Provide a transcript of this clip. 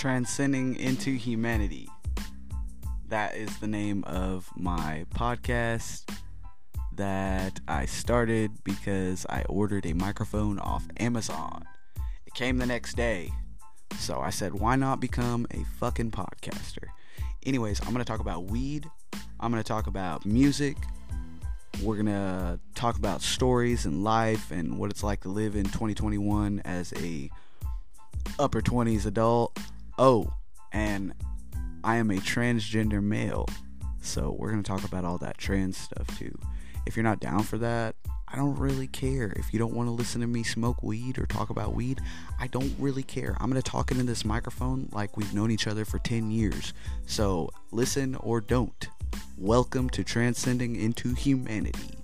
Transcending into Humanity. That is the name of my podcast that I started because I ordered a microphone off Amazon. It came the next day. So I said, why not become a fucking podcaster? Anyways, I'm going to talk about weed. I'm going to talk about music. We're going to talk about stories and life and what it's like to live in 2021 as a upper 20s adult. Oh, and I am a transgender male. So we're going to talk about all that trans stuff too. If you're not down for that, I don't really care. If you don't want to listen to me smoke weed or talk about weed, I don't really care. I'm going to talk into this microphone like we've known each other for 10 years. So listen or don't. Welcome to Transcending into Humanity.